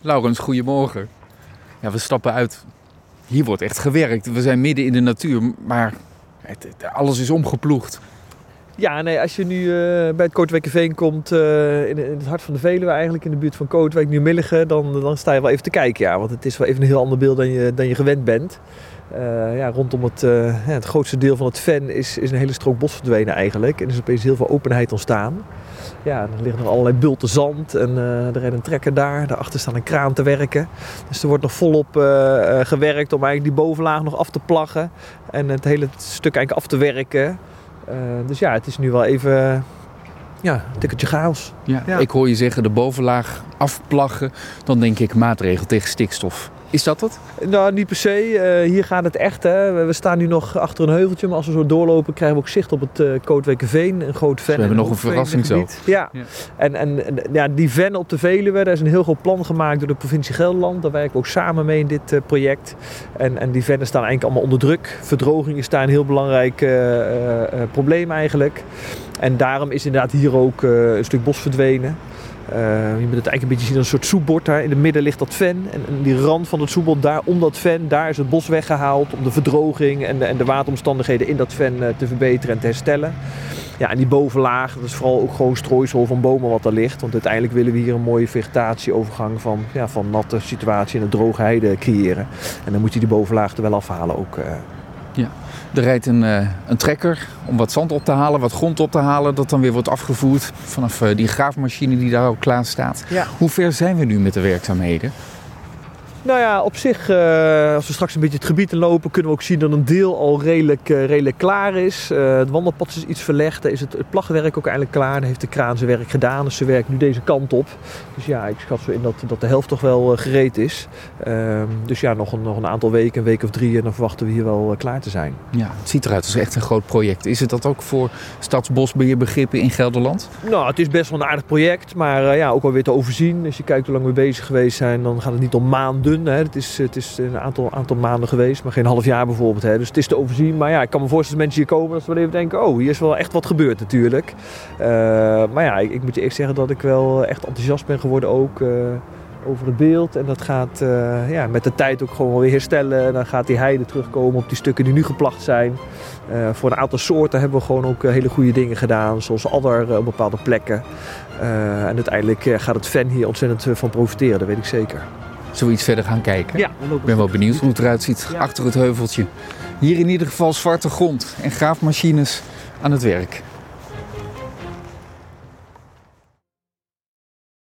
Laurens, goedemorgen. Ja, we stappen uit. Hier wordt echt gewerkt. We zijn midden in de natuur, maar het, alles is omgeploegd. Ja, nee, als je nu eh, bij het Kootwijkerveen komt, eh, in, in het hart van de Veluwe eigenlijk, in de buurt van Kootwijk, Nieuw-Milligen, dan, dan sta je wel even te kijken. Ja, want het is wel even een heel ander beeld dan je, dan je gewend bent. Eh, ja, rondom het, het grootste deel van het ven is, is een hele strook bos verdwenen eigenlijk. En er is opeens heel veel openheid ontstaan. Ja, er liggen nog allerlei bulten zand en er rijdt een trekker daar. Daarachter staat een kraan te werken. Dus er wordt nog volop gewerkt om eigenlijk die bovenlaag nog af te plaggen. En het hele stuk eigenlijk af te werken. Eh, dus ja, het is nu wel even eh, ja, een tikkeltje chaos. Ja, Ja. Ik hoor je zeggen de bovenlaag afplaggen. Dan denk ik maatregel tegen stikstof. Is dat het? Nou, niet per se. Eh, hier gaat het echt. Hè. We we staan nu nog achter een heuveltje, maar als we zo doorlopen krijgen we ook zicht op het eh Kootwijkerveen. Een groot ven. we hebben en nog een verrassing zo. Ja. Ja. En, en en, ja, die ven op de Veluwe, daar is een heel groot plan gemaakt door de provincie Gelderland. Daar werken we ook samen mee in dit eh, project. En, en die vennen staan eigenlijk allemaal onder druk. Verdroging is daar een heel belangrijk eh, eh, eh, probleem eigenlijk. En daarom is inderdaad hier ook eh, een stuk bos verdwenen. Eh, je moet het eigenlijk een beetje zien als een soort soepbord. Daar in het midden ligt dat ven. En, die rand van het soepbord, daar om dat ven, daar is het bos weggehaald. Om de verdroging en de, en de wateromstandigheden in dat ven eh, te verbeteren en te herstellen. Ja, en die bovenlaag, dat is vooral ook gewoon strooisel van bomen wat er ligt. Want uiteindelijk willen we hier een mooie vegetatieovergang van, ja, van natte situatie in een droge heide creëren. En dan moet je die bovenlaag er wel afhalen ook. Eh. Er rijdt een, eh, een trekker om wat zand op te halen, wat grond op te halen. Dat dan weer wordt afgevoerd vanaf eh, die graafmachine die daar ook klaar staat. Ja. Hoe ver zijn we nu met de werkzaamheden? Nou ja, op zich, eh, als we straks een beetje het gebied in lopen, kunnen we ook zien dat een deel al redelijk, eh, redelijk klaar is. Eh, het wandelpad is iets verlegd. Daar is het, het plagwerk ook eigenlijk klaar. Daar heeft de kraan zijn werk gedaan. Dus ze werkt nu deze kant op. Dus ja, ik schat zo in dat, dat de helft toch wel gereed is. Ehm, dus ja, nog een, nog een aantal weken, een week of drie, en dan verwachten we hier wel klaar te zijn. Ja, het ziet eruit als echt een groot project. Is het dat ook voor stadsbosbeheerbegrippen in Gelderland? Nou, het is best wel een aardig project, maar ja, ook wel weer te overzien. Als je kijkt hoe lang we bezig geweest zijn, dan gaat het niet om maanden. Het, is, een aantal, aantal maanden geweest, maar geen half jaar bijvoorbeeld. Hè. Dus het is te overzien. Maar ja, ik kan me voorstellen dat mensen hier komen, dat ze wel even denken... oh, hier is wel echt wat gebeurd natuurlijk. Eh, maar ja, ik, ik moet je eerst zeggen dat ik wel echt enthousiast ben geworden ook... eh, over het beeld. En dat gaat eh, ja, met de tijd ook gewoon weer herstellen. En dan gaat die heide terugkomen op die stukken die nu geplacht zijn. Voor een aantal soorten hebben we gewoon ook hele goede dingen gedaan. Zoals adder op bepaalde plekken. En uiteindelijk gaat het ven hier ontzettend van profiteren, dat weet ik zeker. Zullen we iets verder gaan kijken? Ja, Ik ben wel benieuwd hoe het eruit ziet achter het heuveltje. Hier in ieder geval zwarte grond en graafmachines aan het werk.